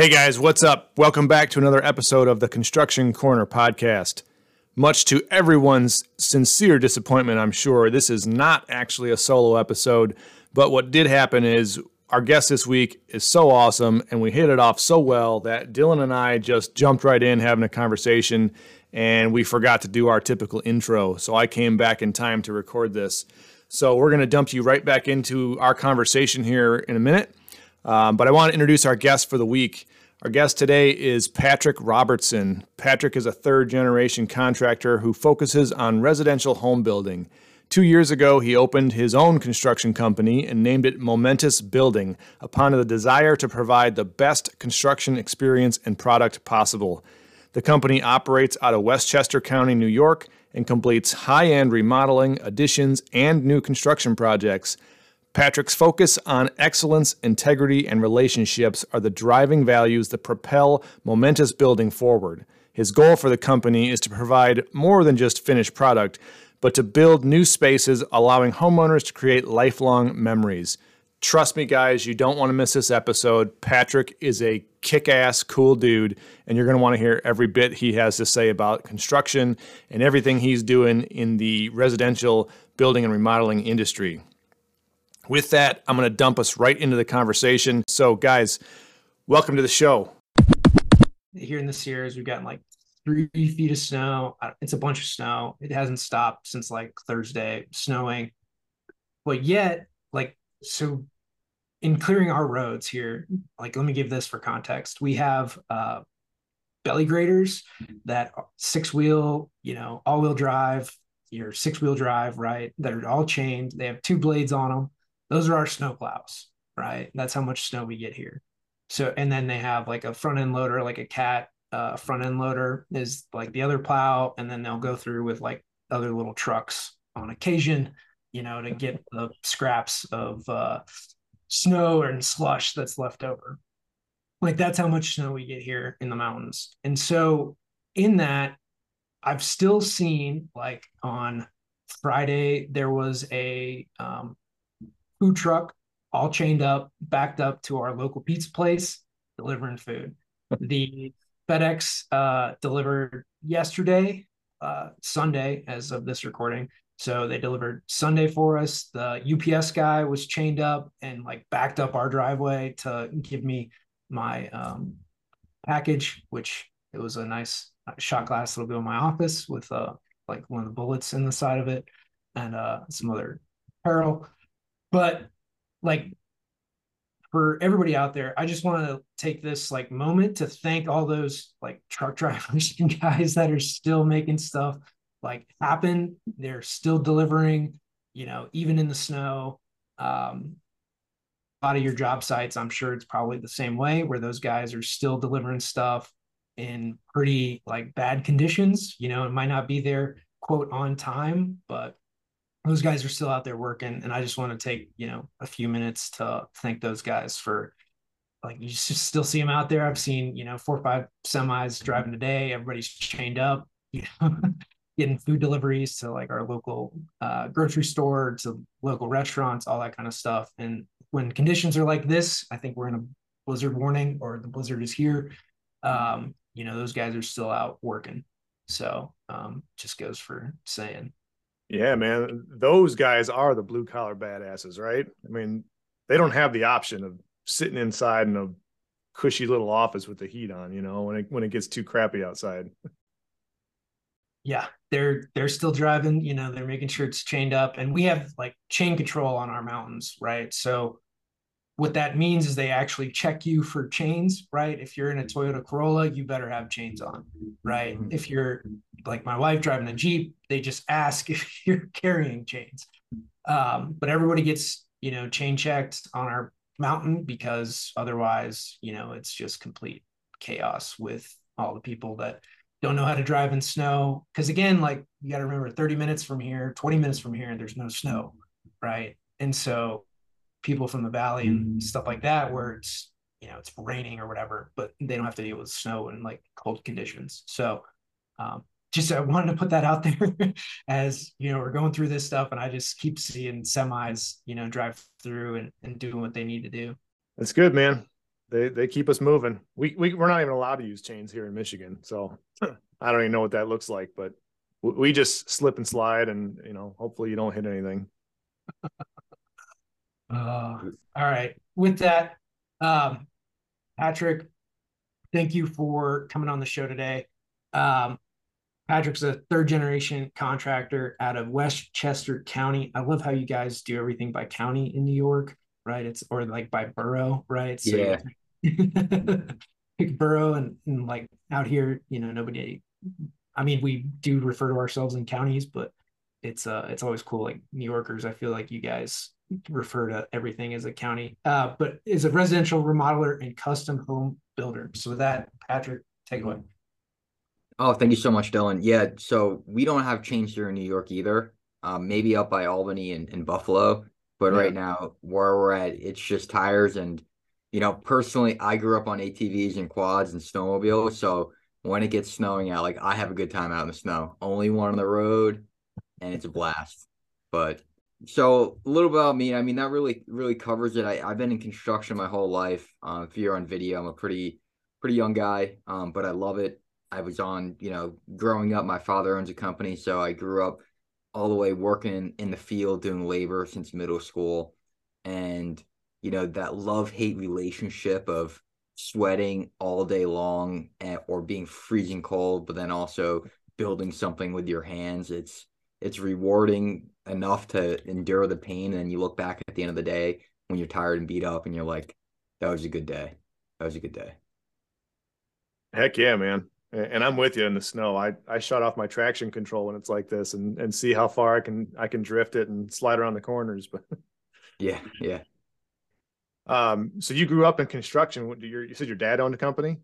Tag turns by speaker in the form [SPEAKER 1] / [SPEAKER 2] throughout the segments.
[SPEAKER 1] Hey guys, what's up? Welcome back to another episode of the Construction Corner podcast. Much to everyone's sincere disappointment, I'm sure, this is not actually a solo episode, but what did happen is our guest this week is so awesome and we hit it off so well that Dillon and I just jumped right in having a conversation and we forgot to do our typical intro. So I came back in time to record this. So we're going to dump you right back into our conversation here in a minute. Um, but I want to introduce our guest for the week. Our guest today is Patrick Robertson. Patrick is a third generation contractor who focuses on residential home building. Two years ago, he opened his own construction company and named it Momentous Building upon the desire to provide the best construction experience and product possible. The company operates out of Westchester County, New York, and completes high end remodeling, additions, and new construction projects. Patrick's focus on excellence, integrity, and relationships are the driving values that propel momentous building forward. His goal for the company is to provide more than just finished product, but to build new spaces, allowing homeowners to create lifelong memories. Trust me, guys, you don't want to miss this episode. Patrick is a kick ass, cool dude, and you're going to want to hear every bit he has to say about construction and everything he's doing in the residential building and remodeling industry. With that, I'm going to dump us right into the conversation. So, guys, welcome to the show.
[SPEAKER 2] Here in the Sierras, we've gotten like three feet of snow. It's a bunch of snow. It hasn't stopped since like Thursday, snowing. But yet, like, so in clearing our roads here, like, let me give this for context. We have uh, belly graders that six wheel, you know, all wheel drive, your six wheel drive, right? That are all chained. They have two blades on them those are our snow plows, right? That's how much snow we get here. So, and then they have like a front end loader, like a cat uh, front end loader is like the other plow. And then they'll go through with like other little trucks on occasion, you know, to get the scraps of uh, snow and slush that's left over. Like that's how much snow we get here in the mountains. And so, in that, I've still seen like on Friday, there was a um, food truck, all chained up, backed up to our local pizza place, delivering food. the FedEx uh, delivered yesterday, uh, Sunday, as of this recording. So they delivered Sunday for us. The UPS guy was chained up and like backed up our driveway to give me my um, package, which it was a nice shot glass that'll go in my office with uh, like one of the bullets in the side of it and uh, some other apparel. But like for everybody out there, I just want to take this like moment to thank all those like truck drivers and guys that are still making stuff like happen. They're still delivering, you know, even in the snow. Um, a lot of your job sites, I'm sure it's probably the same way where those guys are still delivering stuff in pretty like bad conditions. You know, it might not be there quote on time, but those guys are still out there working and i just want to take you know a few minutes to thank those guys for like you just still see them out there. I've seen you know four or five semis driving today. Everybody's chained up you know getting food deliveries to like our local uh, grocery store to local restaurants all that kind of stuff. And when conditions are like this i think we're in a blizzard warning or the blizzard is here. Um, you know those guys are still out working. So um, just goes for saying
[SPEAKER 1] yeah, man, those guys are the blue collar badasses, right? I mean, they don't have the option of sitting inside in a cushy little office with the heat on, you know, when it when it gets too crappy outside.
[SPEAKER 2] Yeah, they're they're still driving, you know, they're making sure it's chained up and we have like chain control on our mountains, right? So what that means is they actually check you for chains, right? If you're in a Toyota Corolla, you better have chains on, right? Mm-hmm. If you're like my wife driving a Jeep, they just ask if you're carrying chains. Um, but everybody gets, you know, chain checked on our mountain because otherwise, you know, it's just complete chaos with all the people that don't know how to drive in snow. Cause again, like you got to remember 30 minutes from here, 20 minutes from here, there's no snow, right? And so people from the valley and mm-hmm. stuff like that where it's you know it's raining or whatever but they don't have to deal with snow and like cold conditions so um, just i wanted to put that out there as you know we're going through this stuff and i just keep seeing semis you know drive through and, and doing what they need to do
[SPEAKER 1] that's good man they they keep us moving. We we we're not even allowed to use chains here in Michigan, so I don't even know what that looks like. But we just slip and slide, and you know, hopefully you don't hit anything.
[SPEAKER 2] uh, all right. With that, um, Patrick, thank you for coming on the show today. Um, Patrick's a third generation contractor out of Westchester County. I love how you guys do everything by county in New York, right? It's or like by borough, right?
[SPEAKER 3] So yeah.
[SPEAKER 2] pick borough and, and like out here, you know, nobody I mean, we do refer to ourselves in counties, but it's uh it's always cool. Like New Yorkers, I feel like you guys refer to everything as a county. Uh, but is a residential remodeler and custom home builder. So with that, Patrick, take away.
[SPEAKER 3] Oh, thank you so much, Dillon. Yeah, so we don't have chains here in New York either. Um, maybe up by Albany and, and Buffalo, but yeah. right now where we're at, it's just tires. And you know, personally, I grew up on ATVs and quads and snowmobiles, so when it gets snowing out, like I have a good time out in the snow. Only one on the road, and it's a blast. But so a little about me. I mean, that really really covers it. I, I've been in construction my whole life. Um, if you're on video, I'm a pretty pretty young guy, um, but I love it. I was on, you know, growing up. My father owns a company, so I grew up all the way working in the field doing labor since middle school, and you know that love hate relationship of sweating all day long and, or being freezing cold, but then also building something with your hands. It's it's rewarding enough to endure the pain, and you look back at the end of the day when you're tired and beat up, and you're like, "That was a good day. That was a good day."
[SPEAKER 1] Heck yeah, man! And I'm with you in the snow. I I shut off my traction control when it's like this, and and see how far I can I can drift it and slide around the corners. But
[SPEAKER 3] yeah, yeah.
[SPEAKER 1] Um, so you grew up in construction. What, your, you said your dad owned a company?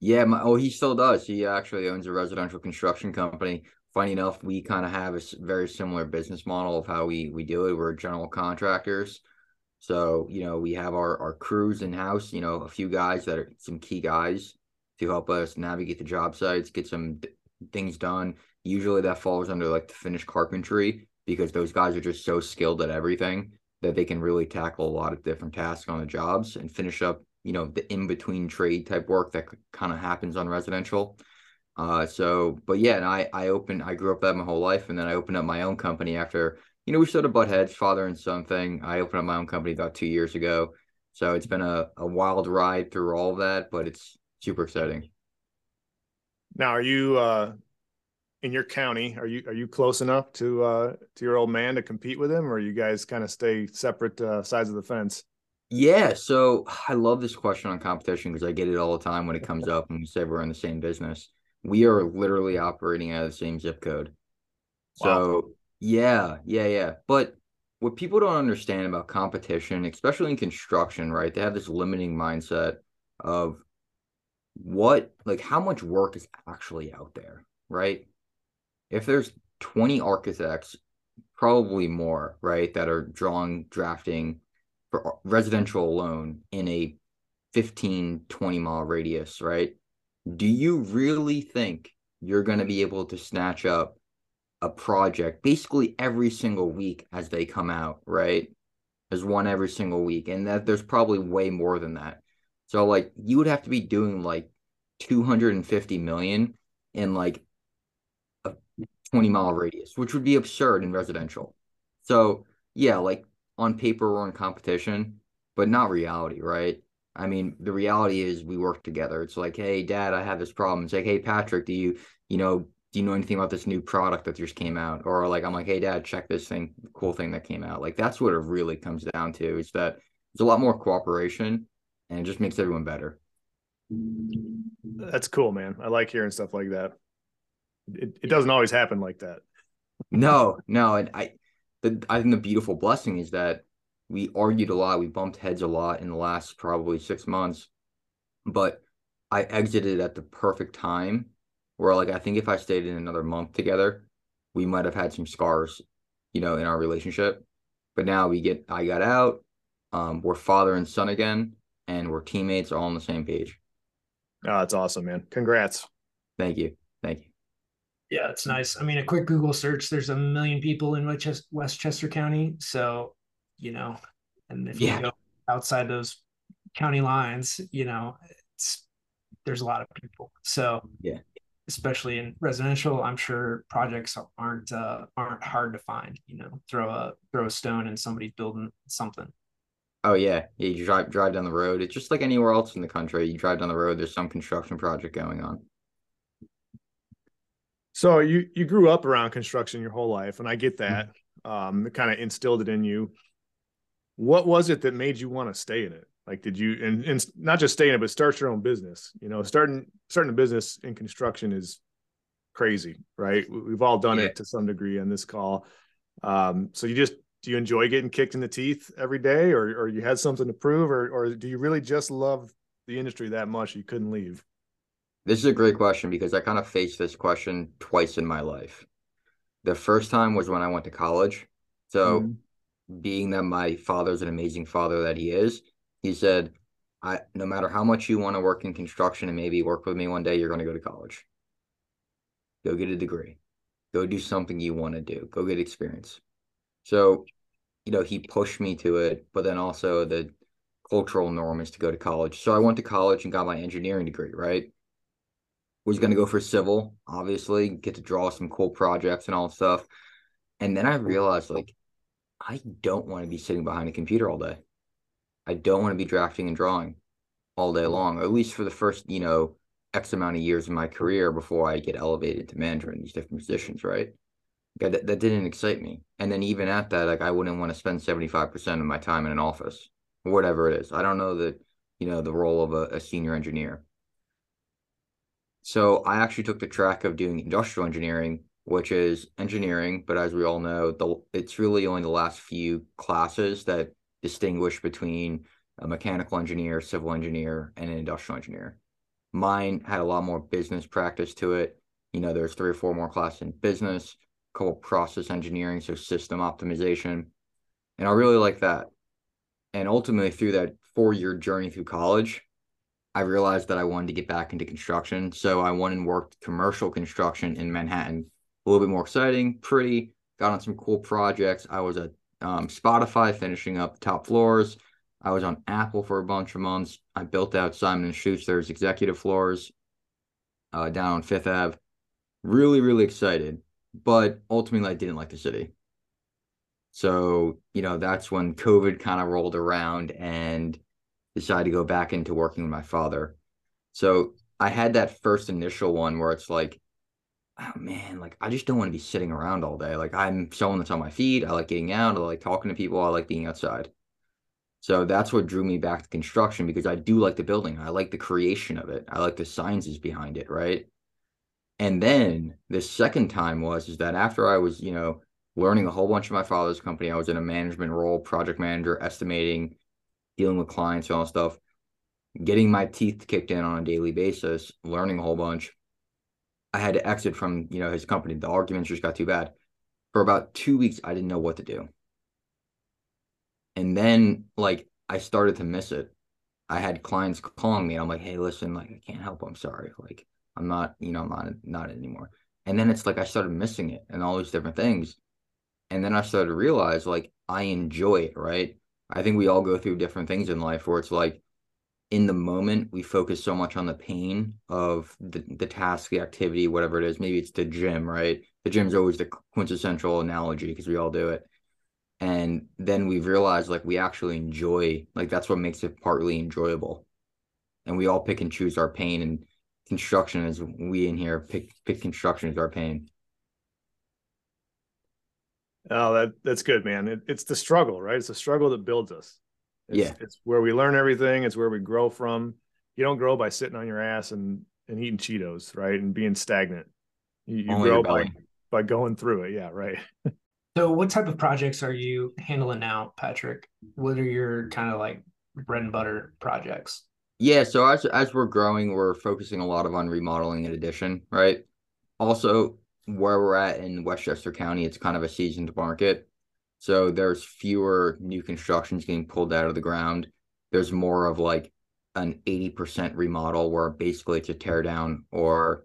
[SPEAKER 3] Yeah, my, oh, he still does. He actually owns a residential construction company. Funny enough, we kind of have a very similar business model of how we we do it. We're general contractors, so you know we have our our crews in house. You know, a few guys that are some key guys to help us navigate the job sites, get some d- things done. Usually that falls under like the finished carpentry because those guys are just so skilled at everything that they can really tackle a lot of different tasks on the jobs and finish up, you know, the in between trade type work that kind of happens on residential. Uh, so, but yeah, and I, I opened, I grew up that my whole life. And then I opened up my own company after, you know, we sort of butt heads, father and son thing. I opened up my own company about two years ago. So it's been a, a wild ride through all of that, but it's super exciting.
[SPEAKER 1] Now, are you, uh, in your county, are you are you close enough to uh to your old man to compete with him, or you guys kind of stay separate uh, sides of the fence?
[SPEAKER 3] Yeah, so I love this question on competition because I get it all the time when it comes up and we say we're in the same business. We are literally operating out of the same zip code. So wow. yeah, yeah, yeah. But what people don't understand about competition, especially in construction, right? They have this limiting mindset of what like how much work is actually out there, right? if there's 20 architects, probably more, right, that are drawing, drafting for residential alone in a 15, 20 mile radius, right? Do you really think you're going to be able to snatch up a project basically every single week as they come out, right? As one every single week. And that there's probably way more than that. So like you would have to be doing like 250 million in like a 20 mile radius, which would be absurd in residential. So, yeah, like on paper, we're in competition, but not reality, right? I mean, the reality is we work together. It's like, hey, dad, I have this problem. It's like, hey, Patrick, do you, you know, do you know anything about this new product that just came out? Or like, I'm like, hey, dad, check this thing, cool thing that came out. Like, that's what it really comes down to is that there's a lot more cooperation and it just makes everyone better.
[SPEAKER 1] That's cool, man. I like hearing stuff like that it, it doesn't always happen like that.
[SPEAKER 3] No, no, and I, the I think the beautiful blessing is that we argued a lot, we bumped heads a lot in the last probably six months, but I exited at the perfect time where like I think if I stayed in another month together, we might have had some scars, you know, in our relationship. But now we get I got out, um, we're father and son again, and we're teammates all on the same page.
[SPEAKER 1] Oh, that's awesome, man. Congrats.
[SPEAKER 3] Thank you. Thank you.
[SPEAKER 2] Yeah, it's nice. I mean, a quick Google search, there's a million people in Westchester County. So, you know, and if yeah. you go outside those county lines, you know, it's there's a lot of people. So
[SPEAKER 3] yeah,
[SPEAKER 2] especially in residential, I'm sure projects aren't uh, aren't hard to find. You know, throw a throw a stone and somebody's building something.
[SPEAKER 3] Oh yeah, yeah. You drive drive down the road. It's just like anywhere else in the country. You drive down the road. There's some construction project going on.
[SPEAKER 1] So you you grew up around construction your whole life, and I get that. Um, it kind of instilled it in you. What was it that made you want to stay in it? Like, did you and, and not just stay in it, but start your own business? You know, starting starting a business in construction is crazy, right? We've all done yeah. it to some degree on this call. Um, so you just do you enjoy getting kicked in the teeth every day, or or you had something to prove, or or do you really just love the industry that much you couldn't leave?
[SPEAKER 3] This is a great question because I kind of faced this question twice in my life. The first time was when I went to college. So, mm-hmm. Being that my father's an amazing father that he is, he said, I no matter how much you want to work in construction and maybe work with me one day, you're going to go to college. Go get a degree. Go do something you want to do. Go get experience. So, you know, he pushed me to it, but then also the cultural norm is to go to college. So I went to college and got my engineering degree, right? Was going to go for civil, obviously, get to draw some cool projects and all stuff. And then I realized, like, I don't want to be sitting behind a computer all day. I don't want to be drafting and drawing all day mm. long, or at least for the first, you know, X amount of years of my career before I get elevated to management in these different positions, right? that, that didn't excite me. And then even at that, like I wouldn't want to spend 75% of my time in an office, whatever it is. I don't know the, you know, the role of a, a senior engineer. So I actually took the track of doing industrial engineering, which is engineering, but as we all know, the it's really only the last few classes that distinguish between a mechanical engineer, civil engineer, and an industrial engineer. Mine had a lot more business practice to it. You know, there's three or four more classes in business, a couple process engineering, so system optimization. And I really like that. And ultimately, through that four year journey through college, I realized that I wanted to get back into construction. So I went and worked commercial construction in Manhattan. A little bit more exciting, pretty, got on some cool projects. I was at um, Spotify finishing up top floors. I was on Apple for a bunch of months. I built out Simon and Schuster's executive floors uh, down on Fifth Ave. Really, really excited, but ultimately I didn't like the city. So you know that's when COVID kind of rolled around and decided to go back into working with my father. So I had that first initial one where it's like, oh man, like I just don't want to be sitting around all day. Like I'm someone that's on my feet. I like getting out. I like talking to people. I like being outside. So that's what drew me back to construction because I do like the building. I like the creation of it. I like the sciences behind it, right? And then the second time was is that after I was, you know, learning a whole bunch of my father's company, I was in a management role, project manager, estimating, dealing with clients and all stuff, getting my teeth kicked in on a daily basis, learning a whole bunch I had to exit from you know his company. The arguments just got too bad. For about two weeks, I didn't know what to do. And then like I started to miss it. I had clients calling me and I'm like, hey, listen, like I can't help. I'm sorry. Like I'm not, you know, I'm not not anymore. And then it's like I started missing it and all these different things. And then I started to realize like I enjoy it, right? I think we all go through different things in life where it's like in the moment we focus so much on the pain of the, the task the activity whatever it is. Maybe it's the gym right? The gym's always the quintessential analogy because we all do it. And then we realize like we actually enjoy like that's what makes it partly enjoyable. And we all pick and choose our pain and construction is we in here pick pick construction as our pain.
[SPEAKER 1] Oh that that's good man. It, it's the struggle right? It's the struggle that builds us it's,
[SPEAKER 3] yeah,
[SPEAKER 1] it's where we learn everything. It's where we grow from. You don't grow by sitting on your ass and and eating Cheetos, right, and being stagnant. You, you grow by by going through it. Yeah, right.
[SPEAKER 2] so, what type of projects are you handling now, Patrick? What are your kind of like bread and butter projects?
[SPEAKER 3] Yeah, so as as we're growing, we're focusing a lot of on remodeling and addition, right? Also, where we're at in Westchester County, it's kind of a seasoned market. So there's fewer new constructions getting pulled out of the ground. There's more of like an 80% remodel where basically it's a tear down or,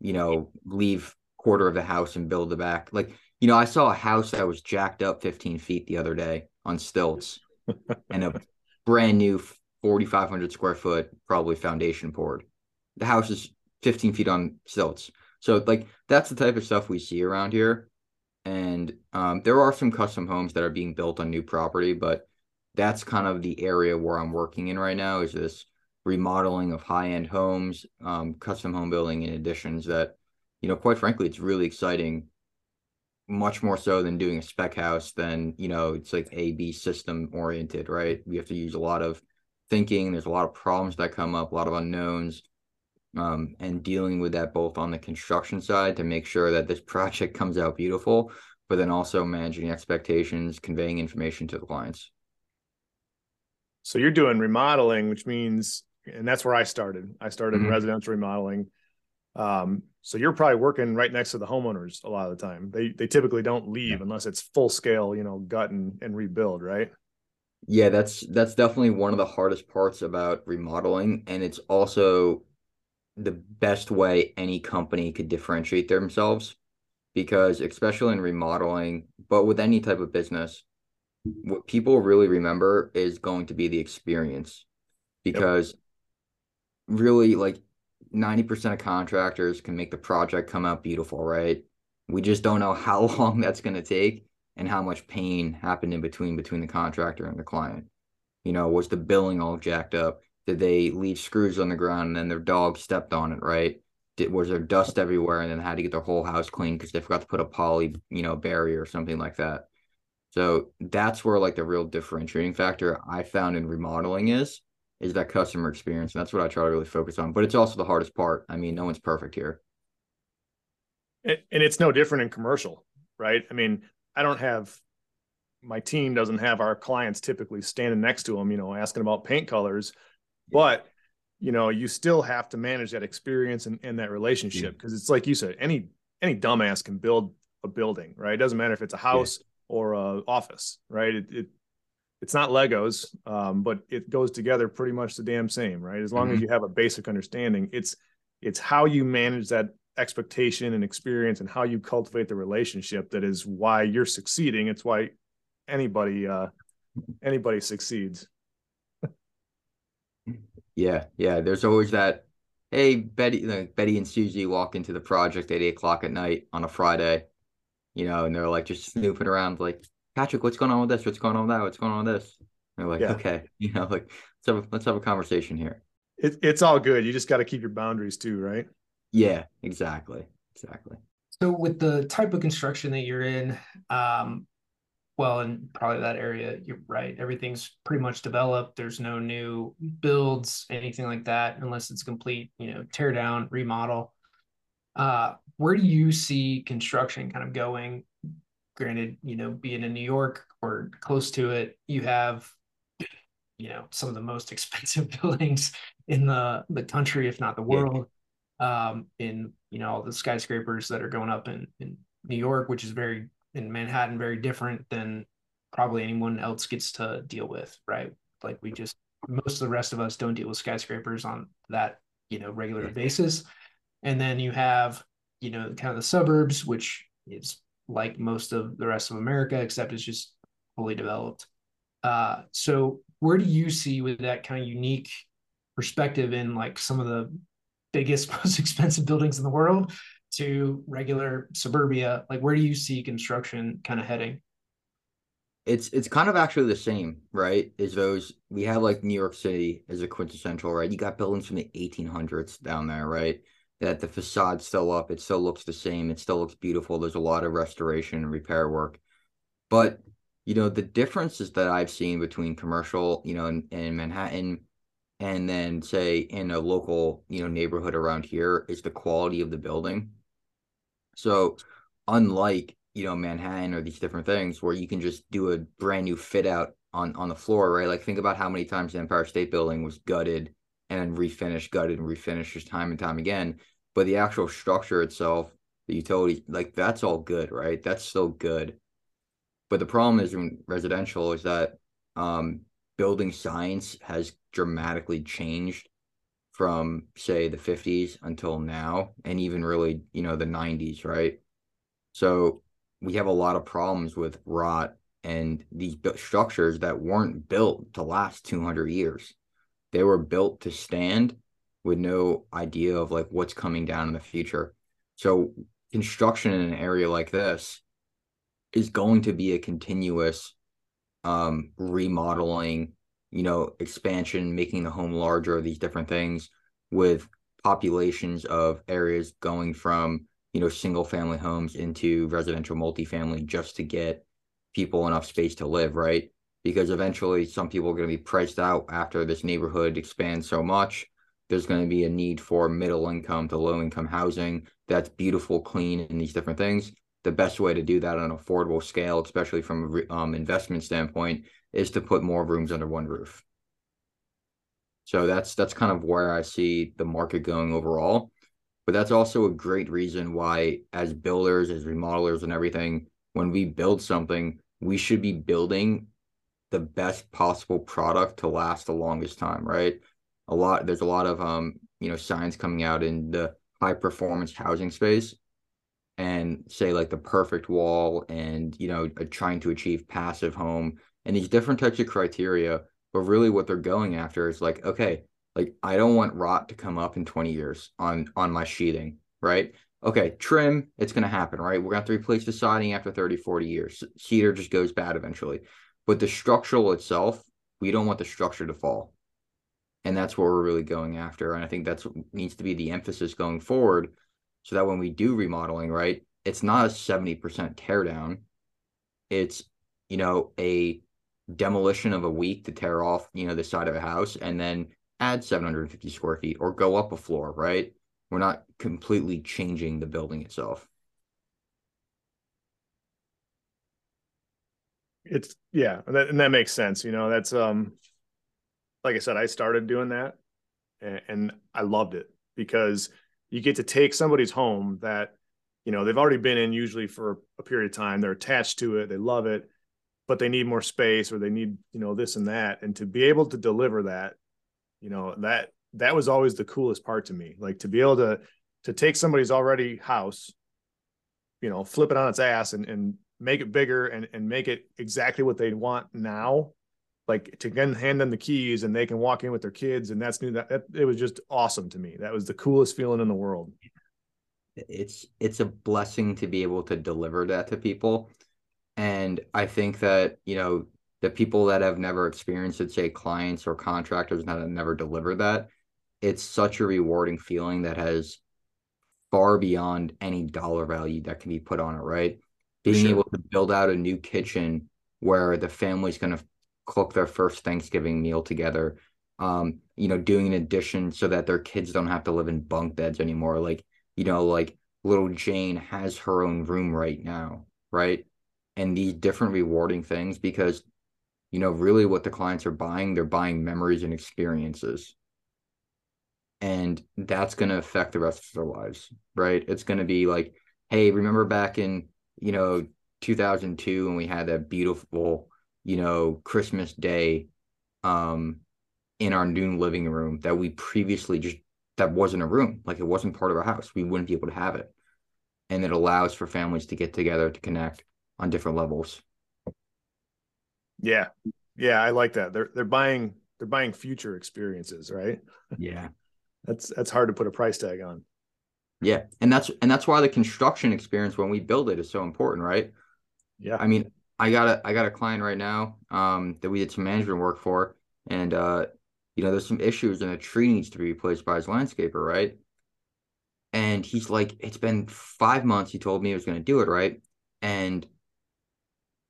[SPEAKER 3] you know, leave quarter of the house and build the back. Like, you know, I saw a house that was jacked up 15 feet the other day on stilts and a brand new 4,500 square foot, probably foundation poured. The house is 15 feet on stilts. So like that's the type of stuff we see around here. And um, there are some custom homes that are being built on new property, but that's kind of the area where I'm working in right now is this remodeling of high end homes, um, custom home building and additions that, you know, quite frankly, it's really exciting. Much more so than doing a spec house, than you know, it's like A B system oriented, right? We have to use a lot of thinking. There's a lot of problems that come up, a lot of unknowns um, and dealing with that both on the construction side to make sure that this project comes out beautiful, but then also managing expectations, conveying information to the clients.
[SPEAKER 1] So you're doing remodeling, which means, and that's where I started. I started mm-hmm. residential remodeling. Um, so you're probably working right next to the homeowners a lot of the time. They they typically don't leave yeah. unless it's full scale, you know, gut and, and rebuild, right?
[SPEAKER 3] Yeah, that's that's definitely one of the hardest parts about remodeling, and it's also the best way any company could differentiate themselves because especially in remodeling but with any type of business what people really remember is going to be the experience because yep. really like 90% of contractors can make the project come out beautiful right? We just don't know how long that's going to take and how much pain happened in between between the contractor and the client. You know was the billing all jacked up did they leave screws on the ground and then their dog stepped on it, right? Did, was there dust everywhere and then had to get their whole house clean because they forgot to put a poly, you know, barrier or something like that. So that's where like the real differentiating factor I found in remodeling is is that customer experience. And that's what I try to really focus on. But it's also the hardest part. I mean, no one's perfect here.
[SPEAKER 1] And it's no different in commercial, right? I mean, I don't have my team doesn't have our clients typically standing next to them, you know, asking about paint colors but you know you still have to manage that experience and, and that relationship because it's like you said any any dumbass can build a building right? It doesn't matter if it's a house or a office right? It, it it's not legos um, but it goes together pretty much the damn same right? As long mm-hmm. as you have a basic understanding it's it's how you manage that expectation and experience and how you cultivate the relationship that is why you're succeeding. It's why anybody uh anybody succeeds
[SPEAKER 3] yeah, yeah. There's always that. Hey, Betty, like Betty and Susie walk into the project at eight o'clock at night on a Friday, you know, and they're like just snooping around, like Patrick, what's going on with this? What's going on with that? What's going on with this? And they're like, yeah. okay, you know, like let's have a, let's have a conversation here.
[SPEAKER 1] It, it's all good. You just got to keep your boundaries too, right?
[SPEAKER 3] Yeah, exactly, exactly.
[SPEAKER 2] So with the type of construction that you're in, um, well, in probably that area, you're right. Everything's pretty much developed. There's no new builds, anything like that, unless it's complete, you know, tear down, remodel. Uh, where do you see construction kind of going? Granted, you know, being in New York or close to it, you have, you know, some of the most expensive buildings in the the country, if not the world. Um, in you know all the skyscrapers that are going up in in New York, which is very in Manhattan very different than probably anyone else gets to deal with, right? Like we just most of the rest of us don't deal with skyscrapers on that, you know, regular basis. And then you have, you know, kind of the suburbs, which is like most of the rest of America, except it's just fully developed. Uh, so where do you see with that kind of unique perspective in like some of the biggest, most expensive buildings in the world to regular suburbia like where do you see construction kind of heading?
[SPEAKER 3] It's it's kind of actually the same right? Is those we have like new york city as a quintessential right? You got buildings from the 1800s down there right? That the facade's still up it still looks the same it still looks beautiful there's a lot of restoration and repair work. But you know the differences that i've seen between commercial you know in, in manhattan and then say in a local you know neighborhood around here is the quality of the building so unlike, you know, Manhattan or these different things where you can just do a brand new fit out on on the floor, right? Like think about how many times the Empire State Building was gutted and then refinished, gutted and refinished just time and time again. But the actual structure itself, the utilities, like that's all good, right? That's still good. But the problem is in residential is that um, building science has dramatically changed from say the 50s until now and even really you know the 90s right so we have a lot of problems with rot and these structures that weren't built to last 200 years they were built to stand with no idea of like what's coming down in the future. So construction in an area like this is going to be a continuous um remodeling, you know, expansion, making the home larger, these different things with populations of areas going from, you know, single family homes into residential multifamily just to get people enough space to live, right? Because eventually some people are going to be priced out after this neighborhood expands so much. There's going to be a need for middle income to low income housing that's beautiful, clean, and these different things. The best way to do that on an affordable scale, especially from an um, investment standpoint, is to put more rooms under one roof. So that's that's kind of where I see the market going overall. But that's also a great reason why, as builders, as remodelers, and everything, when we build something, we should be building the best possible product to last the longest time, right? A lot there's a lot of um, you know, signs coming out in the high performance housing space and say like the perfect wall and you know trying to achieve passive home and these different types of criteria but really what they're going after is like okay like i don't want rot to come up in 20 years on on my sheathing right? Okay trim it's going to happen right? We're going to to replace the siding after 30 40 years. Cedar just goes bad eventually. But the structural itself we don't want the structure to fall. And that's what we're really going after and i think that's what needs to be the emphasis going forward so that when we do remodeling right it's not a 70% tear down it's you know a demolition of a week to tear off you know the side of a house and then add 750 square feet or go up a floor right? We're not completely changing the building itself.
[SPEAKER 1] It's yeah that, and that makes sense you know that's um like I said, I started doing that and, and I loved it because you get to take somebody's home that, you know, they've already been in usually for a period of time. They're attached to it. They love it, but they need more space or they need, you know, this and that. And to be able to deliver that, you know, that, that was always the coolest part to me. Like to be able to, to take somebody's already house, you know, flip it on its ass and, and make it bigger and, and make it exactly what they want now like to again hand them the keys and they can walk in with their kids and that's new that, that it was just awesome to me. That was the coolest feeling in the world.
[SPEAKER 3] It's it's a blessing to be able to deliver that to people. And i think that you know the people that have never experienced it say clients or contractors that have never delivered that it's such a rewarding feeling that has far beyond any dollar value that can be put on it right? Being sure. able to build out a new kitchen where the family's going to cook their first Thanksgiving meal together. Um, you know, doing an addition so that their kids don't have to live in bunk beds anymore. Like, you know, like little Jane has her own room right now, right? And these different rewarding things because, you know, really what the clients are buying, they're buying memories and experiences. And that's going to affect the rest of their lives, right? It's going to be like, hey, remember back in, you know, 2002 when we had that beautiful you know, Christmas Day um in our new living room that we previously just that wasn't a room, like it wasn't part of our house. We wouldn't be able to have it. And it allows for families to get together to connect on different levels.
[SPEAKER 1] Yeah. Yeah, I like that. They're they're buying they're buying future experiences, right?
[SPEAKER 3] Yeah.
[SPEAKER 1] that's that's hard to put a price tag on.
[SPEAKER 3] Yeah. And that's and that's why the construction experience when we build it is so important, right?
[SPEAKER 1] Yeah.
[SPEAKER 3] I mean, I got a I got a client right now um, that we did some management work for, and uh, you know, there's some issues, and a tree needs to be replaced by his landscaper, right? And he's like, it's been five months. He told me he was going to do it, right? And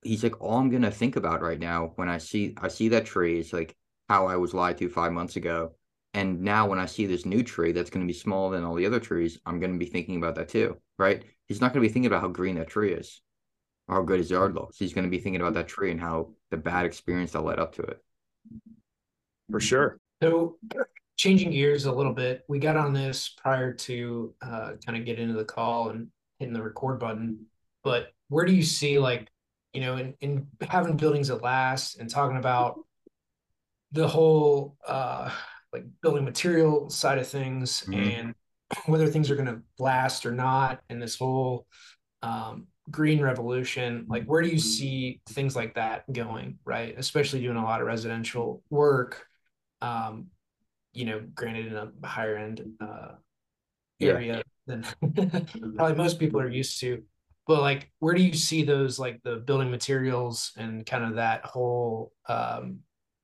[SPEAKER 3] he's like, all I'm going to think about right now when I see I see that tree is like how I was lied to five months ago, and now when I see this new tree that's going to be smaller than all the other trees, I'm going to be thinking about that too, right? He's not going to be thinking about how green that tree is how good his yard looks. He's going to be thinking about that tree and how the bad experience that led up to it.
[SPEAKER 1] For sure.
[SPEAKER 2] So, changing gears a little bit, we got on this prior to uh, kind of get into the call and hitting the record button. But where do you see, like, you know, in, in having buildings that last and talking about the whole uh, like building material side of things mm-hmm. and whether things are going to last or not, and this whole um, green revolution like where do you see things like that going right especially doing a lot of residential work um, you know, granted in a higher end uh, area yeah. than probably most people are used to. But like, where do you see those like the building materials and kind of that whole um,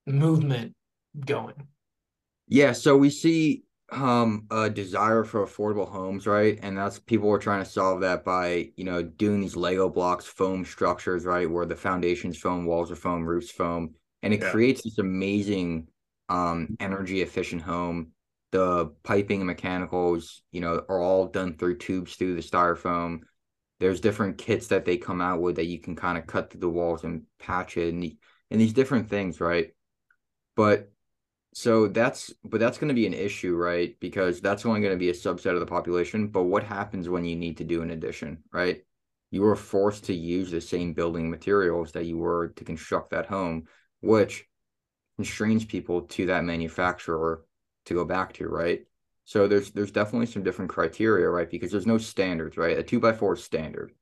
[SPEAKER 2] movement going?
[SPEAKER 3] Yeah, so we see um a desire for affordable homes, right? And that's people were trying to solve that by, you know, doing these Lego blocks, foam structures, right? Where the foundation's foam, walls are foam, roofs foam, and it yeah. creates this amazing um energy efficient home. The piping and mechanicals, you know, are all done through tubes through the styrofoam. There's different kits that they come out with that you can kind of cut through the walls and patch it and, and these different things, right? But so that's but that's going to be an issue, right? Because that's only going to be a subset of the population. But what happens when you need to do an addition, right? You are forced to use the same building materials that you were to construct that home, which constrains people to that manufacturer to go back to, right? So there's there's definitely some different criteria, right? Because there's no standards, right? A two by four is standard.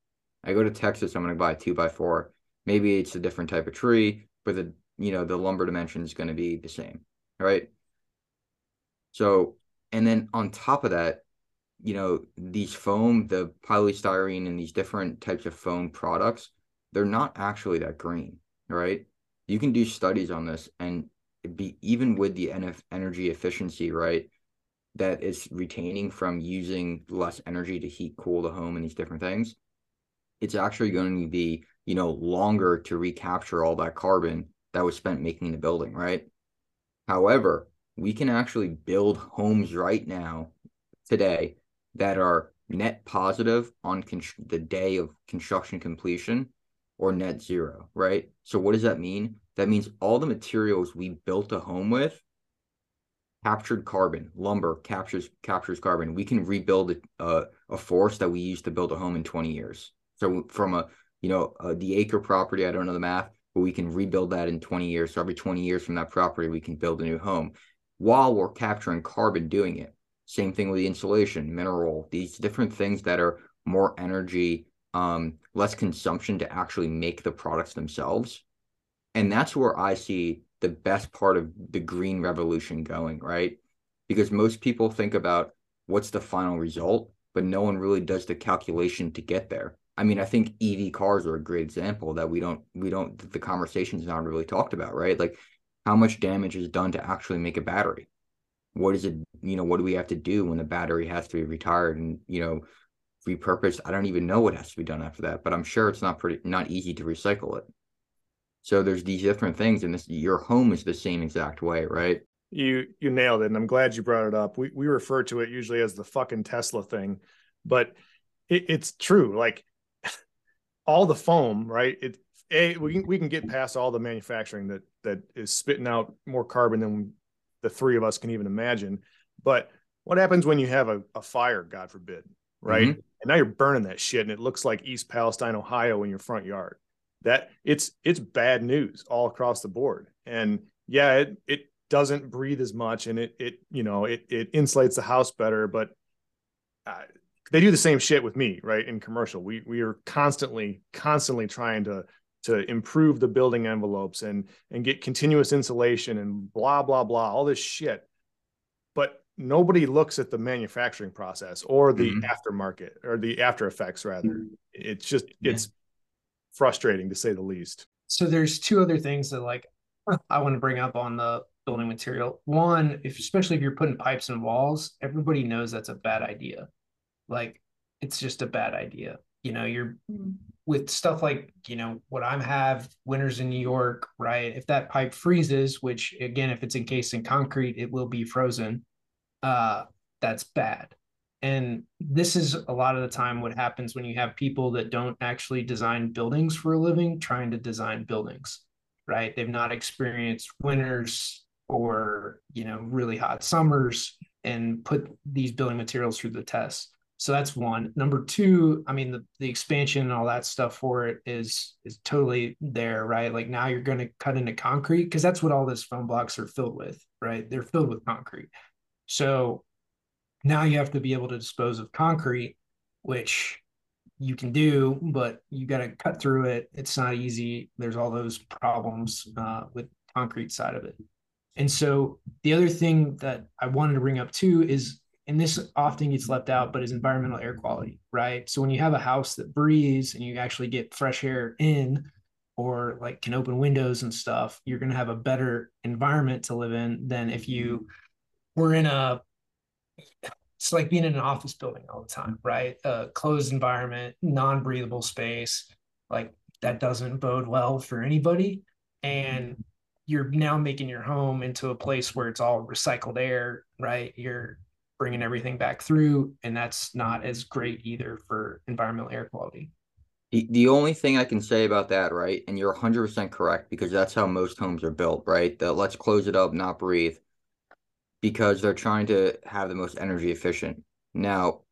[SPEAKER 3] I go to Texas, I'm going to buy a two by four. Maybe it's a different type of tree, but the you know the lumber dimension is going to be the same right? So, and then on top of that, you know, these foam, the polystyrene and these different types of foam products, they're not actually that green, right? You can do studies on this and be even with the NF energy efficiency, right? That is retaining from using less energy to heat cool the home and these different things. It's actually going to be, you know, longer to recapture all that carbon that was spent making the building, right? However, we can actually build homes right now, today, that are net positive on con- the day of construction completion or net zero, right? So, what does that mean? That means all the materials we built a home with captured carbon. Lumber captures captures carbon. We can rebuild a, a forest that we used to build a home in 20 years. So, from a you know uh, the acre property, I don't know the math, but we can rebuild that in 20 years. So every 20 years from that property, we can build a new home while we're capturing carbon doing it. Same thing with the insulation, mineral, these different things that are more energy, um, less consumption to actually make the products themselves. And that's where I see the best part of the green revolution going, right? Because most people think about what's the final result, but no one really does the calculation to get there. I mean, I think EV cars are a great example that we don't we don't the conversation's not really talked about, right? Like how much damage is done to actually make a battery? What is it, you know, what do we have to do when the battery has to be retired and, you know, repurposed? I don't even know what has to be done after that, but I'm sure it's not pretty not easy to recycle it. So there's these different things and this your home is the same exact way, right?
[SPEAKER 1] You you nailed it. And I'm glad you brought it up. We we refer to it usually as the fucking Tesla thing, but it, it's true. Like all the foam, right? It a we can we can get past all the manufacturing that that is spitting out more carbon than the three of us can even imagine. But what happens when you have a, a fire, God forbid, right? Mm-hmm. And now you're burning that shit, and it looks like East Palestine, Ohio, in your front yard. That it's it's bad news all across the board. And yeah, it it doesn't breathe as much, and it it you know it it insulates the house better, but uh, they do the same shit with me, right? In commercial, we we are constantly constantly trying to to improve the building envelopes and and get continuous insulation and blah blah blah, all this shit. But nobody looks at the manufacturing process or the mm-hmm. aftermarket or the after effects rather. Mm-hmm. It's just yeah. it's frustrating to say the least.
[SPEAKER 2] So there's two other things that like I want to bring up on the building material. One, if especially if you're putting pipes in walls, everybody knows that's a bad idea like it's just a bad idea. You know you're with stuff like you know what i'm have winters in new york right? If that pipe freezes which again if it's encased in concrete it will be frozen uh that's bad. And this is a lot of the time what happens when you have people that don't actually design buildings for a living trying to design buildings right? They've not experienced winters or you know really hot summers and put these building materials through the test so that's one. Number two, I mean, the, the expansion and all that stuff for it is is totally there, right? Like now you're going to cut into concrete because that's what all these foam blocks are filled with, right? They're filled with concrete. So now you have to be able to dispose of concrete, which you can do, but you got to cut through it. It's not easy. There's all those problems uh, with concrete side of it. And so the other thing that I wanted to bring up too is, and this often gets left out, but is environmental air quality, right? So when you have a house that breathes and you actually get fresh air in, or like can open windows and stuff, you're going to have a better environment to live in than if you were in a it's like being in an office building all the time, right? A closed environment, non-breathable space, like that doesn't bode well for anybody. And you're now making your home into a place where it's all recycled air, right? You're bringing everything back through, and that's not as mm-hmm. great either for environmental air quality.
[SPEAKER 3] The, the only thing I can say about that, right, and you're 100% correct because that's how most homes are built, right? The let's close it up, not breathe, because they're trying to have the most energy efficient. Now,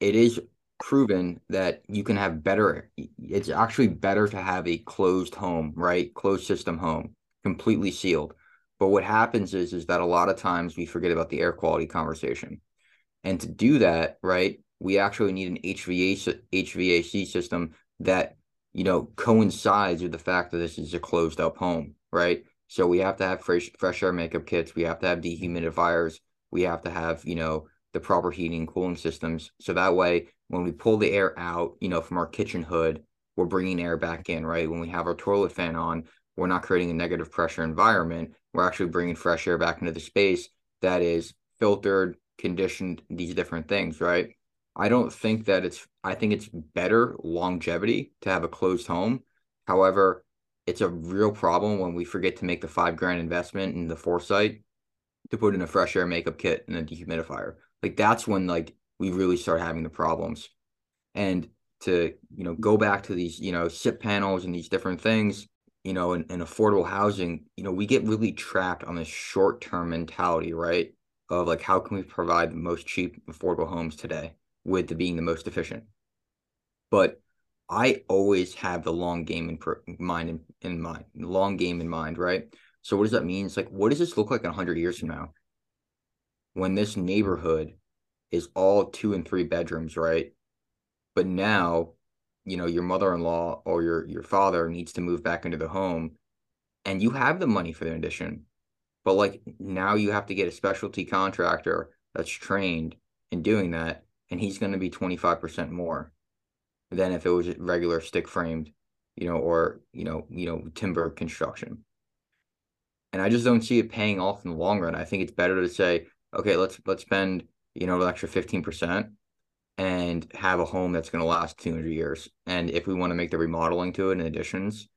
[SPEAKER 3] it is proven that you can have better, it's actually better to have a closed home, right? Closed system home completely sealed. But what happens is is that a lot of times we forget about the air quality conversation. And to do that, right, we actually need an HVAC HVAC system that you know coincides with the fact that this is a closed up home, right? So we have to have fresh fresh air makeup kits, we have to have dehumidifiers, we have to have, you know, the proper heating and cooling systems. So that way when we pull the air out, you know, from our kitchen hood, we're bringing air back in, right? When we have our toilet fan on, we're not creating a negative pressure environment. We're actually bringing fresh air back into the space that is filtered, conditioned, these different things, right? I don't think that it's, I think it's better longevity to have a closed home. However, it's a real problem when we forget to make the five grand investment in the foresight to put in a fresh air makeup kit and a dehumidifier. Like that's when like we really start having the problems. And to, you know, go back to these, you know, SIP panels and these different things, you know, and, in affordable housing, you know, we get really trapped on this short term mentality, right? Of like, how can we provide the most cheap, affordable homes today with the being the most efficient? But I always have the long game in mind in, in mind, long game in mind, right? So what does that mean? It's like, what does this look like in hundred years from now? When this neighborhood is all two and three bedrooms, right? But now you know your mother-in-law or your your father needs to move back into the home and you have the money for the addition but like now you have to get a specialty contractor that's trained in doing that and he's going to be 25% more than if it was regular stick framed you know or you know you know timber construction and i just don't see it paying off in the long run i think it's better to say okay let's let's spend you know an extra 15% and have a home that's going to last 200 years. And if we want to make the remodeling to it and additions,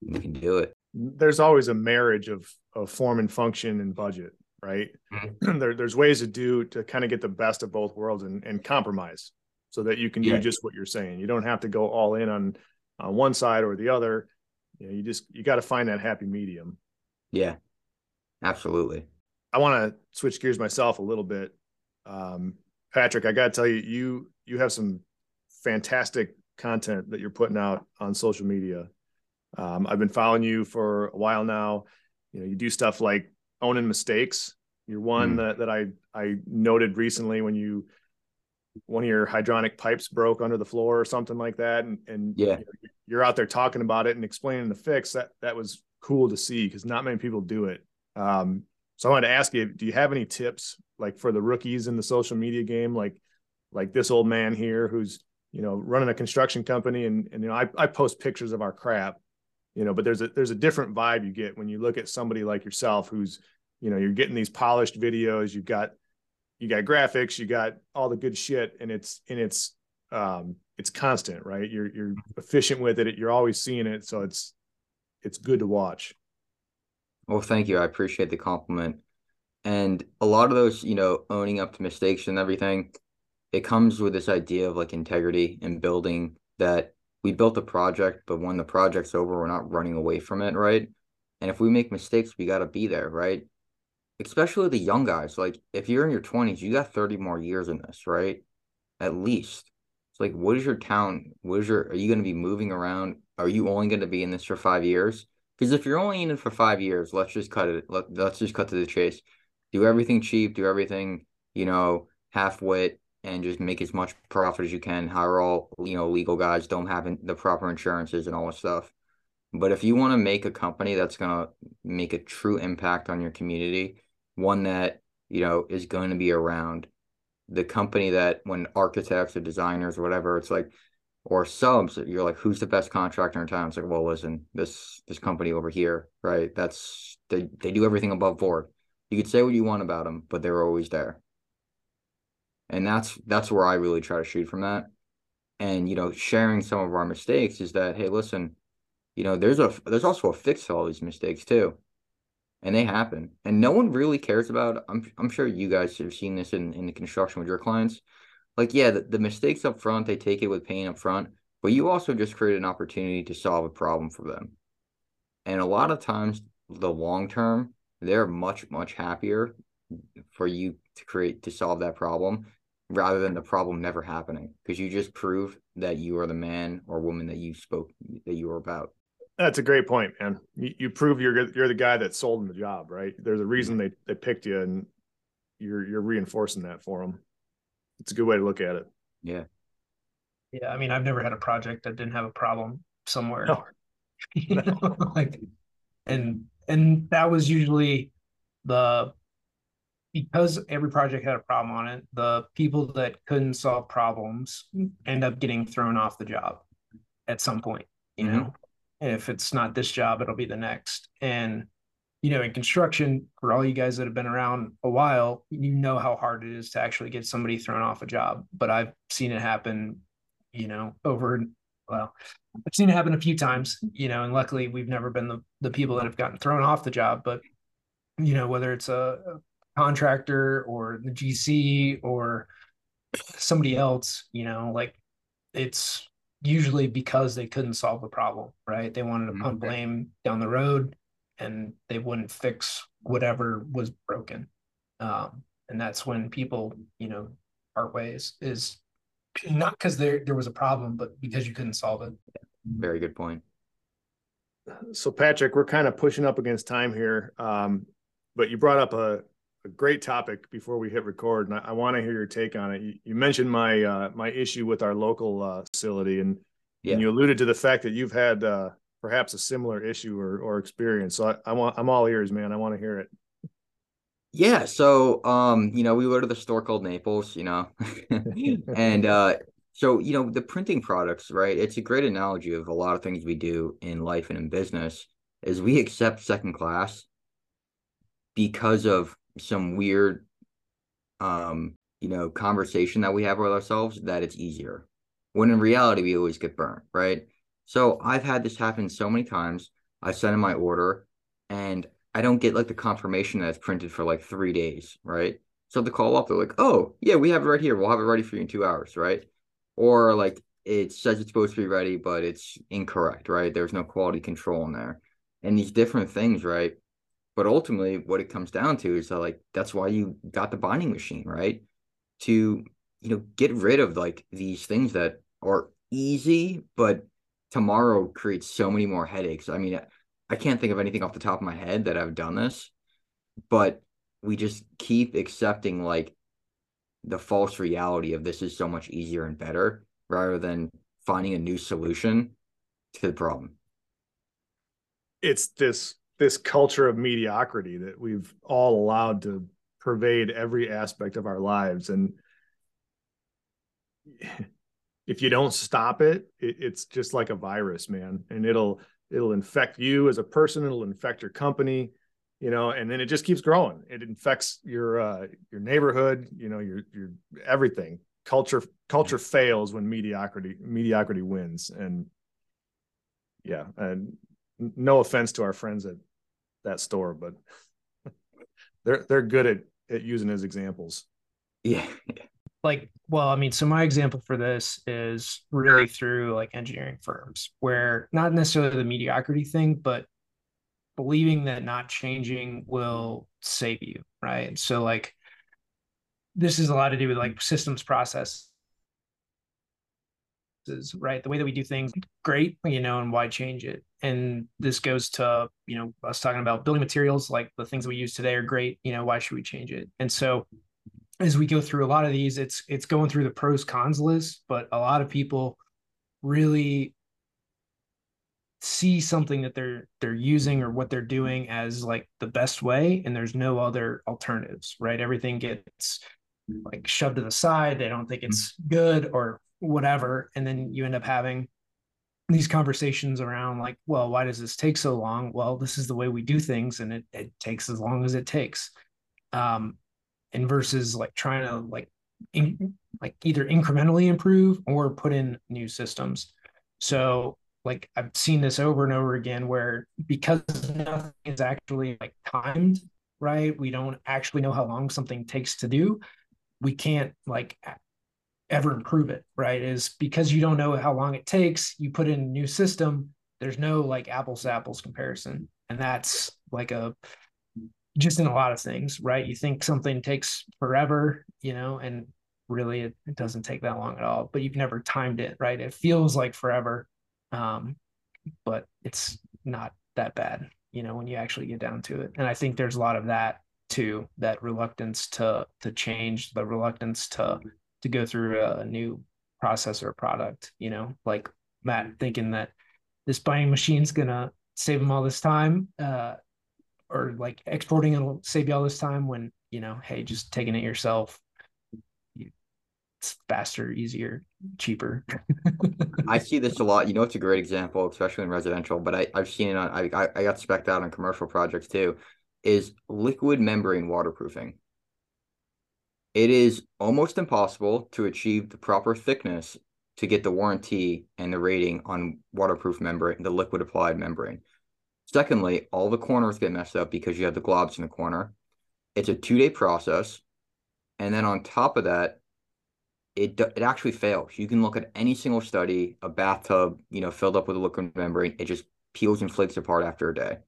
[SPEAKER 3] we can do it.
[SPEAKER 1] There's always a marriage of of form and function and budget, right? Mm-hmm. there, there's ways to do to kind of get the best of both worlds and, and compromise so that you can do just what you're saying. You don't have to go all in on on one side or the other. You know, you just you got to find that happy medium.
[SPEAKER 3] Yeah, absolutely.
[SPEAKER 1] I want to switch gears myself a little bit. Um, Patrick, I got to tell you, you you have some fantastic content that you're putting out on social media. Um, I've been following you for a while now. You know, you do stuff like owning mistakes. You're one mm. that that I I noted recently when you one of your hydronic pipes broke under the floor or something like that, and and
[SPEAKER 3] yeah,
[SPEAKER 1] you're out there talking about it and explaining the fix. That that was cool to see because not many people do it. Um, so I wanted to ask you, do you have any tips like for the rookies in the social media game, like like this old man here who's you know running a construction company and and you know I, I post pictures of our crap, you know, but there's a there's a different vibe you get when you look at somebody like yourself who's you know you're getting these polished videos, you've got you got graphics, you got all the good shit, and it's and it's um it's constant, right? You're you're efficient with it, you're always seeing it, so it's it's good to watch.
[SPEAKER 3] Well, thank you. I appreciate the compliment. And a lot of those, you know, owning up to mistakes and everything, it comes with this idea of like integrity and building that we built a project, but when the project's over, we're not running away from it, right? And if we make mistakes, we got to be there, right? Especially the young guys. Like if you're in your 20s, you got 30 more years in this, right? At least. It's like, what is your town? What is your, are you going to be moving around? Are you only going to be in this for five years? Because if you're only in it for five years, let's just cut it. Let, let's just cut to the chase. Do everything cheap. Do everything, you know, half wit, and just make as much profit as you can. Hire all, you know, legal guys. Don't have the proper insurances and all this stuff. But if you want to make a company that's gonna make a true impact on your community, one that, you know, is going to be around. The company that when architects or designers or whatever, it's like, or subs, you're like, who's the best contractor in town? It's like, well, listen, this this company over here, right? That's they they do everything above board. You could say what you want about them, but they're always there. And that's that's where I really try to shoot from that. And you know, sharing some of our mistakes is that, hey, listen, you know, there's a there's also a fix to all these mistakes too. And they happen. And no one really cares about I'm I'm sure you guys have seen this in, in the construction with your clients like yeah, the, the mistakes up front, they take it with pain up front, but you also just create an opportunity to solve a problem for them. And a lot of times, the long term, they're much much happier for you to create to solve that problem rather than the problem never happening because you just prove that you are the man or woman that you spoke that you were about.
[SPEAKER 1] That's a great point, man. You, you prove you're you're the guy that sold them the job, right? There's a mm-hmm. reason they, they picked you, and you're you're reinforcing that for them it's a good way to look at it.
[SPEAKER 3] Yeah.
[SPEAKER 2] Yeah. I mean, I've never had a project that didn't have a problem somewhere.
[SPEAKER 1] No.
[SPEAKER 2] you know, like and and that was usually the because every project had a problem on it, the people that couldn't solve problems end up getting thrown off the job at some point, you mm-hmm. know. And if it's not this job, it'll be the next. And you know, in construction, for all you guys that have been around a while, you know how hard it is to actually get somebody thrown off a job. But I've seen it happen, you know, over well, I've seen it happen a few times, you know, and luckily we've never been the the people that have gotten thrown off the job. But you know, whether it's a, a contractor or the GC or somebody else, you know, like it's usually because they couldn't solve the problem, right? They wanted to pump mm-hmm. blame down the road and they wouldn't fix whatever was broken. Um, and that's when people, you know, part ways is not because there there was a problem, but because you couldn't solve it.
[SPEAKER 3] Very good point.
[SPEAKER 1] So Patrick, we're kind of pushing up against time here, um, but you brought up a, a, great topic before we hit record, and I, I want to hear your take on it. You, you mentioned my uh, my issue with our local uh, facility, and, yeah. and you alluded to the fact that you've had uh, perhaps a similar issue or, or experience. So I, I want, I'm all ears, man. I want to hear it.
[SPEAKER 3] Yeah. So, um, you know, we go to the store called Naples, you know, and, uh, so, you know, the printing products, right? It's a great analogy of a lot of things we do in life and in business is we accept second class because of some weird, um, you know, conversation that we have with ourselves that it's easier. When in reality, we always get burnt, right? So I've had this happen so many times. I send in my order and I don't get like the confirmation that it's printed for like three days, right? So the call up, they're like, oh, yeah, we have it right here. We'll have it ready for you in two hours, right? Or like it says it's supposed to be ready, but it's incorrect, right? There's no quality control in there. And these different things, right? But ultimately, what it comes down to is that, like, that's why you got the binding machine, right? To, you know, get rid of like these things that are easy, but tomorrow creates so many more headaches. I mean, I can't think of anything off the top of my head that I've done this, but we just keep accepting like the false reality of this is so much easier and better rather than finding a new solution to the problem.
[SPEAKER 1] It's this this culture of mediocrity that we've all allowed to pervade every aspect of our lives and if you don't stop it, it, it's just like a virus, man, and it'll it'll infect you as a person. It'll infect your company, you know, and then it just keeps growing. It infects your uh, your neighborhood, you know, your your everything. Culture culture fails when mediocrity mediocrity wins, and yeah, and no offense to our friends at that store, but they're they're good at at using as examples.
[SPEAKER 3] Yeah
[SPEAKER 2] like well i mean so my example for this is really through like engineering firms where not necessarily the mediocrity thing but believing that not changing will save you right so like this is a lot to do with like systems process right? The way that we do things great you know and why change it? And this goes to you know us talking about building materials like the things that we use today are great you know why should we change it? And so as we go through a lot of these, it's it's going through the pros cons list, but a lot of people really see something that they're they're using or what they're doing as like the best way and there's no other alternatives right? Everything gets like shoved to the side. They don't think it's good or whatever and then you end up having these conversations around like well why does this take so long well this is the way we do things and it, it takes as long as it takes um and versus like trying to like in, like either incrementally improve or put in new systems so like I've seen this over and over again where because nothing is actually like timed, right? We don't actually know how long something takes to do. We can't like ever improve it, right? Is because you don't know how long it takes, you put in a new system, there's no like apples to apples comparison. And that's like a just in a lot of things, right? You think something takes forever, you know, and really it, it doesn't take that long at all, but you've never timed it, right? It feels like forever um, but it's not that bad, you know, when you actually get down to it. And I think there's a lot of that too, that reluctance to to change, the reluctance to to go through a new process or product, you know, like Matt thinking that this binding machine's gonna save him all this time, uh, or like exporting it'll save you all this time when, you know, hey, just taking it yourself it's faster, easier, cheaper.
[SPEAKER 3] I see this a lot. You know, it's a great example, especially in residential, but I, I've seen it on, I, I got specced out on commercial projects too, is liquid membrane waterproofing. It is almost impossible to achieve the proper thickness to get the warranty and the rating on waterproof membrane, the liquid applied membrane. Secondly, all the corners get messed up because you have the globs in the corner. It's a two day process. And then on top of that, it it actually fails. You can look at any single study, a bathtub, you know, filled up with a liquid membrane, it just peels and flakes apart after a day.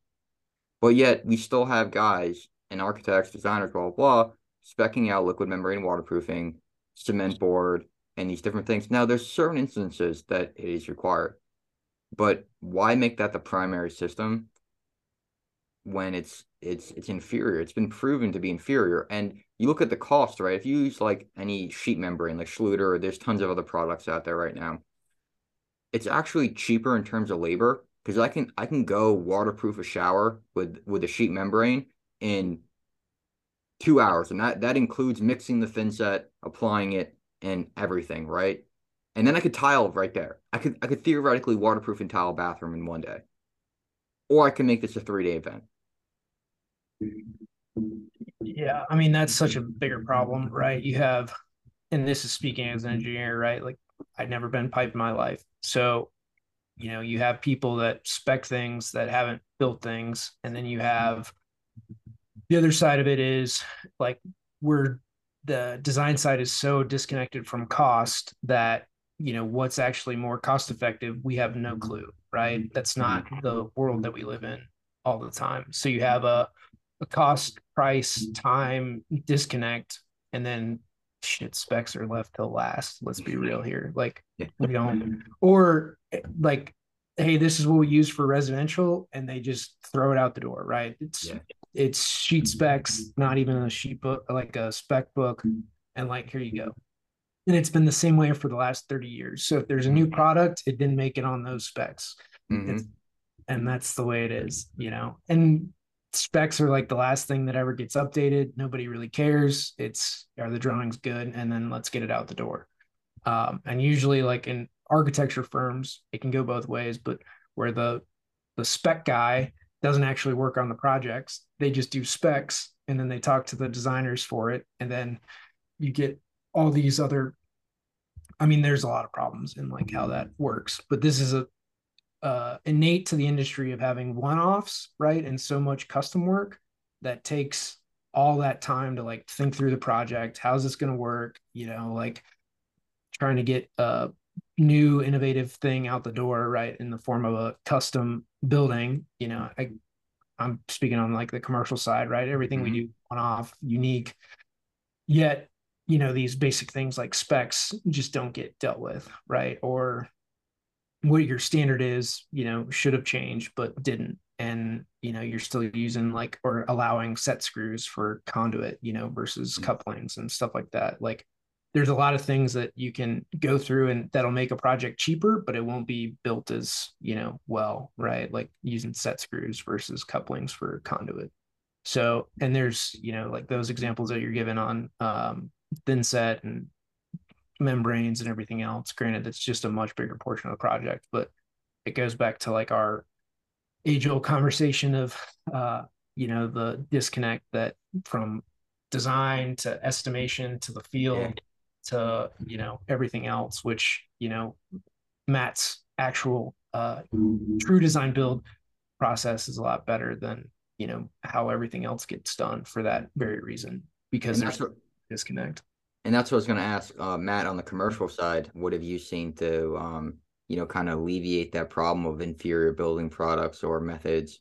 [SPEAKER 3] But yet we still have guys and architects, designers, blah blah, blah specking out liquid membrane waterproofing, cement board, and these different things. Now there's certain instances that it is required, but why make that the primary system when it's it's it's inferior? It's been proven to be inferior, and you look at the cost, right? If you use like any sheet membrane like Schluter, or there's tons of other products out there right now. It's actually cheaper in terms of labor because I can I can go waterproof a shower with with a sheet membrane in two hours, and that that includes mixing the thin set, applying it, and everything, right? And then I could tile right there. I could I could theoretically waterproof and tile bathroom in one day, or I can make this a three day event.
[SPEAKER 2] Yeah, I mean that's such a bigger problem, right? You have, and this is speaking as an engineer, right? Like I'd never been pipe in my life, so you know you have people that spec things that haven't built things, and then you have the other side of it is like we're the design side is so disconnected from cost that you know what's actually more cost effective we have no mm-hmm. clue right? That's not mm-hmm. the world that we live in all the time. So you have a a cost price mm-hmm. time disconnect and then shit specs are left till last let's be real here. Like we don't or eh, like hey this is what we use for residential and they just throw it out the door right? It's yeah. It's sheet specs not even a sheet book like a spec book and like here you go and it's been the same way for the last 30 years so if there's a new product it didn't make it on those specs mm-hmm. and that's the way it is you know and specs are like the last thing that ever gets updated. Nobody really cares. It's are the drawings good, and then let's get it out the door. Um, and usually, like in architecture firms, it can go both ways. But where the the spec guy doesn't actually work on the projects, they just do specs, and then they talk to the designers for it, and then you get all these other. I mean, there's a lot of problems in like how that works, but this is a uh, innate to the industry of having one-offs, right? And so much custom work that takes all that time to like think through the project. How's this going to work? You know, like trying to get a new innovative thing out the door, right? In the form of a custom building. You know, I, I'm speaking on like the commercial side, right? Everything mm-hmm. we do one-off, unique. Yet, you know, these basic things like specs just don't get dealt with, right? Or what your standard is, you know, should have changed but didn't. And you know, you're still using like or allowing set screws for conduit, you know, versus mm-hmm. couplings and stuff like that. Like there's a lot of things that you can go through and that'll make a project cheaper, but it won't be built as, you know, well, right? Like using set screws versus couplings for conduit. So, and there's, you know, like those examples that you're given on um, thin set and membranes and everything else. Granted, it's just a much bigger portion of the project, but it goes back to like our age old conversation of, uh, you know, the disconnect that from design to estimation to the field to you know everything else which you know matt's actual uh true design build process is a lot better than you know how everything else gets done for that very reason because there's a disconnect.
[SPEAKER 3] And that's what i was going to ask uh, matt on the commercial side what have you seen to um you know kind of alleviate that problem of inferior building products or methods?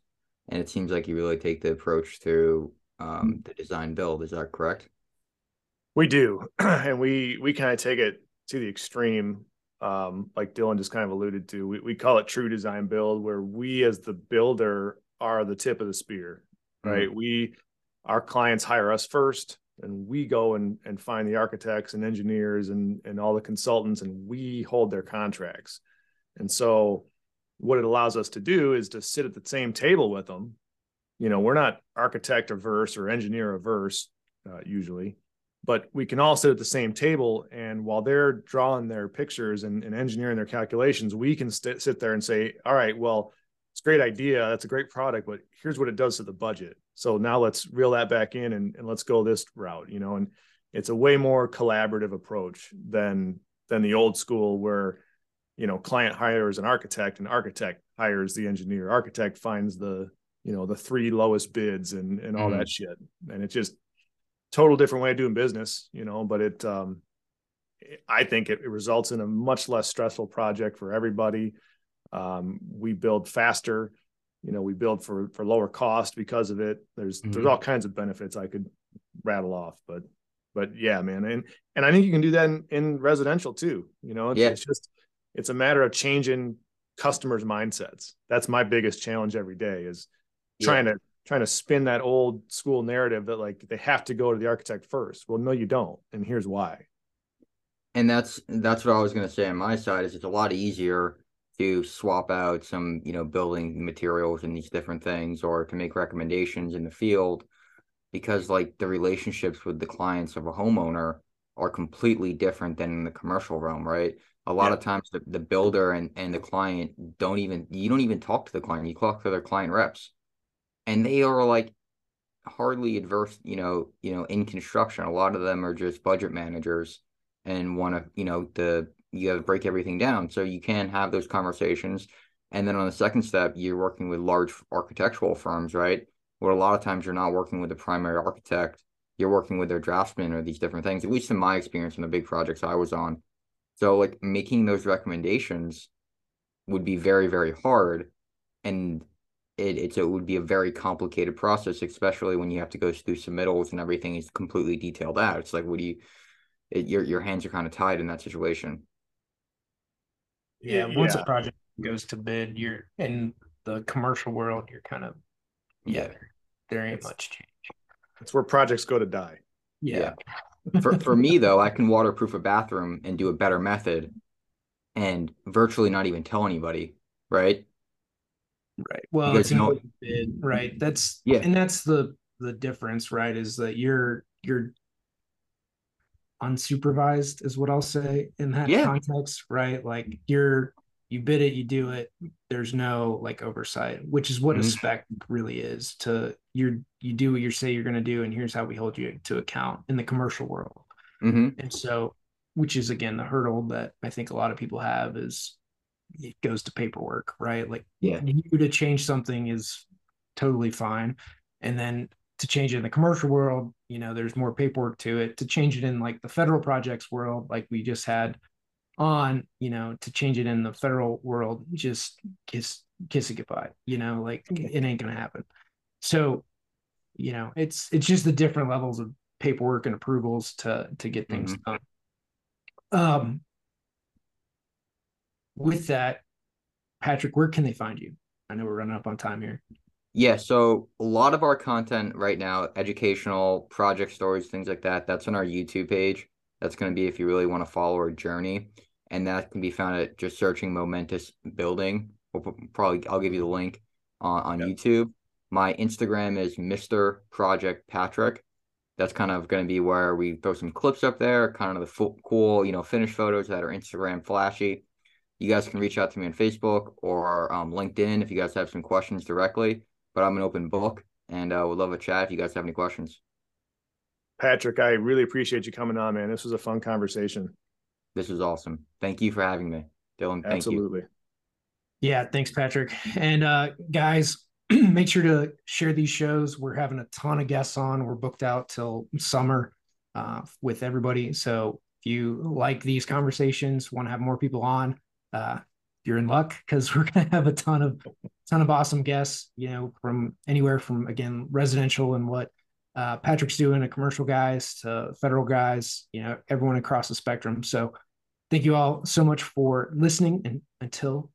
[SPEAKER 3] And it seems like you really take the approach through um, the design build is that correct
[SPEAKER 1] we do, and we we kind of take it to the extreme, um, like Dillon just kind of alluded to. We we call it true design build, where we as the builder are the tip of the spear, right? Mm-hmm. We our clients hire us first, and we go and and find the architects and engineers and and all the consultants, and we hold their contracts. And so, what it allows us to do is to sit at the same table with them. You know, we're not architect averse or engineer averse uh, usually but we can all sit at the same table and while they're drawing their pictures and, and engineering their calculations we can st- sit there and say all right well it's a great idea that's a great product but here's what it does to the budget. So now let's reel that back in and, and let's go this route you know and it's a way more collaborative approach than than the old school where you know client hires an architect and architect hires the engineer. Architect finds the you know the three lowest bids and and all mm. that shit. And it just total different way of doing business, you know, but it, um, I think it, it results in a much less stressful project for everybody. Um, we build faster, you know, we build for, for lower cost because of it. There's, mm-hmm. there's all kinds of benefits I could rattle off, but, but yeah, man. And, and I think you can do that in, in residential too, you know, it's, yeah. it's just, it's a matter of changing customers' mindsets. That's my biggest challenge every day is trying yeah. to trying to spin that old school narrative that like they have to go to the architect first. Well, no, you don't, and here's why.
[SPEAKER 3] And that's that's what I was going to say on my side is it's a lot easier to swap out some you know building materials and these different things or to make recommendations in the field because like the relationships with the clients of a homeowner are completely different than in the commercial realm right a lot yeah. of times the, the builder and, and the client don't even you don't even talk to the client you talk to their client reps and they are like hardly adverse, you know, you know, in construction. A lot of them are just budget managers and want to, you know, the you have to break everything down. So you can have those conversations. And then on the second step, you're working with large architectural firms, right? Where a lot of times you're not working with the primary architect, you're working with their draftsman or these different things, at least in my experience in the big projects I was on. So like making those recommendations would be very, very hard. And it, it's it would be a very complicated process, especially when you have to go through submittals and everything is completely detailed out. It's like, what do you? It, your your hands are kind of tied in that situation.
[SPEAKER 2] Yeah, once yeah. a project goes to bid, you're in the commercial world. You're kind of yeah, yeah. there ain't it's, much change.
[SPEAKER 1] It's where projects go to die.
[SPEAKER 2] Yeah.
[SPEAKER 3] yeah. for for me though, I can waterproof a bathroom and do a better method, and virtually not even tell anybody. Right
[SPEAKER 2] Right. Well, it's an bid, right? That's yeah, and that's the the difference, right? Is that you're you're unsupervised is what I'll say in that yeah. context, right? Like you're you bid it, you do it. There's no like oversight, which is what mm-hmm. a spec really is. To you're you do what you say you're going to do, and here's how we hold you to account in the commercial world.
[SPEAKER 3] Mm-hmm.
[SPEAKER 2] And so, which is again the hurdle that I think a lot of people have is it goes to paperwork, right? Like
[SPEAKER 3] yeah,
[SPEAKER 2] you to change something is totally fine. And then to change it in the commercial world, you know, there's more paperwork to it. To change it in like the federal projects world, like we just had on, you know, to change it in the federal world, just kiss kiss it goodbye. You know, like it ain't gonna happen. So, you know, it's it's just the different levels of paperwork and approvals to to get things mm-hmm. done. Um, with that, Patrick, where can they find you? I know we're running up on time here.
[SPEAKER 3] Yeah, so a lot of our content right now, educational project stories, things like that, that's on our YouTube page. That's going to be if you really want to follow our journey. And that can be found at just searching Momentous Building. We'll probably I'll give you the link on, on yep. YouTube. My Instagram is Mr. Project Patrick. That's kind of going to be where we throw some clips up there, kind of the full, cool, you know, finished photos that are Instagram flashy. You guys can reach out to me on Facebook or um, LinkedIn if you guys have some questions directly. But I'm an open book and uh, would love a chat if you guys have any questions.
[SPEAKER 1] Patrick, I really appreciate you coming on, man. This was a fun conversation.
[SPEAKER 3] This was awesome. Thank you for having me, Dillon. Thank
[SPEAKER 1] Absolutely.
[SPEAKER 3] You.
[SPEAKER 2] Yeah, thanks, Patrick. And uh, guys, make sure to share these shows. We're having a ton of guests on. We're booked out till summer uh, with everybody. So if you like these conversations, want to have more people on, uh, you're in luck because we're going to have a ton of ton of awesome guests. You know, from anywhere from again residential and what uh, Patrick's doing, to commercial guys to federal guys. You know, everyone across the spectrum. So thank you all so much for listening, and until